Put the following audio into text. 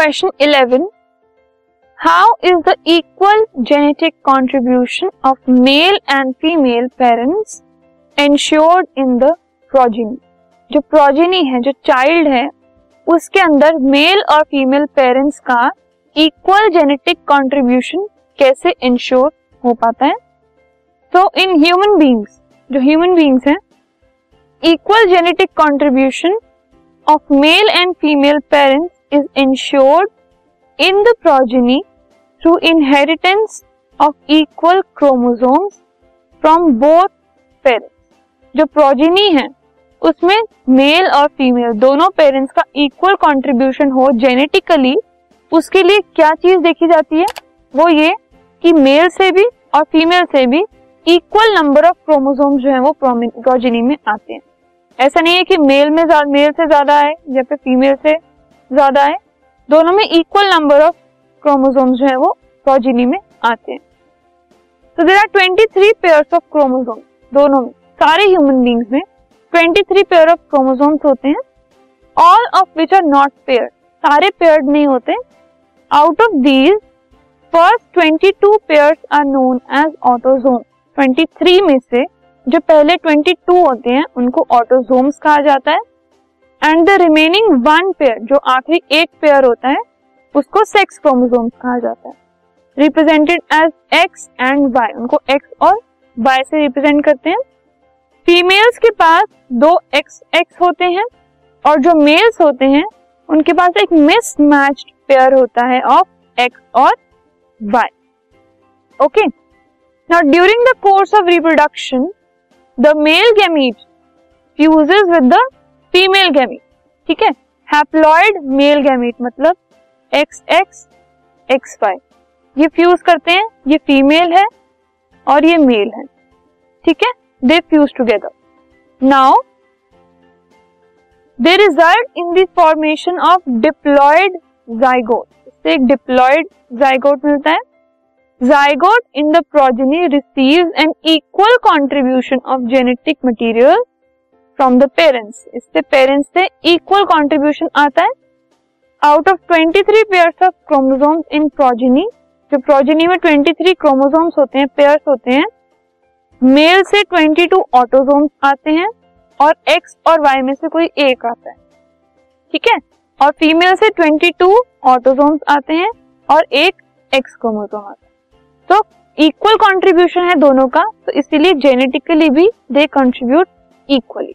Question eleven how is the equal genetic contribution of male and female parents ensured in the progeny जो progeny है, जो child है, उसके अंदर male और फीमेल पेरेंट्स का इक्वल जेनेटिक कंट्रीब्यूशन कैसे इंश्योर हो पाता है? तो इन ह्यूमन बींग्स जो ह्यूमन बींग्स हैं equal genetic contribution of male and female parents is ensured in the progeny through inheritance of equal chromosomes from both parents जो progeny है, उसमें मेल और फीमेल दोनों पेरेंट्स का इक्वल कंट्रीब्यूशन हो genetically उसके लिए क्या चीज़ देखी जाती है? वो ये कि मेल से भी और फीमेल से भी इक्वल नंबर ऑफ़ क्रोमोसोम जो है वो प्रोजेनी में आते हैं। ऐसा नहीं है कि मेल में मेल से ज़्यादा है या फिर फीमेल से ज़्यादा है। दोनों में इक्वल नंबर ऑफ़ क्रोमोसोम जो है वो प्रोजिनी में आते हैं। तो there are twenty three pair of chromosome दोनों में। सारे ह्यूमन बींग्स में 23 पेयर ऑफ़ क्रोमोसोम्स होते हैं। All of which are not pair सारे पेयर्ड नहीं होते। Out of these first 22 pairs are known as autosome 23 में से जो पहले 22 होते हैं, उनको ऑटोजोम्स कहा जाता है। And the remaining one pair जो आखिरी एक पेयर होता है, उसको सेक्स क्रोमोसोम्स कहा जाता है। Represented as X and Y उनको एक्स और वाई से रिप्रेजेंट करते हैं। फीमेल्स के पास दो एक्स एक्स होते हैं और जो मेल्स होते हैं, उनके पास एक मिस मैच पेयर होता है ऑफ़ एक्स और Y okay now during the course of reproduction the male gamete fuses with the female gamete ठीक है? हैप्लॉयड मेल गैमेट मतलब एक्स एक्स एक्स वाई ये फ्यूज करते हैं, ये फीमेल है और ये मेल है, ठीक है? They fuse together now they result in the formation of diploid zygote इससे एक डिप्लॉइड जाइगोट मिलता है। Zygote in the progeny receives an equal contribution of genetic materials from the parents. इससे पेरेंट्स से इक्वल contribution आता है. Out of 23 pairs of chromosomes in progeny जो progeny में 23 क्रोमोसोम्स होते हैं पेयर्स होते हैं मेल से 22 ऑटोजोम आते हैं और एक्स और वाई में से कोई एक आता है. ठीक है? और फीमेल से 22 ऑटोजोम्स आते हैं और एक एक्स क्रोमोसोम आता है. तो इक्वल कंट्रीब्यूशन है दोनों का तो इसीलिए जेनेटिकली भी they contribute equally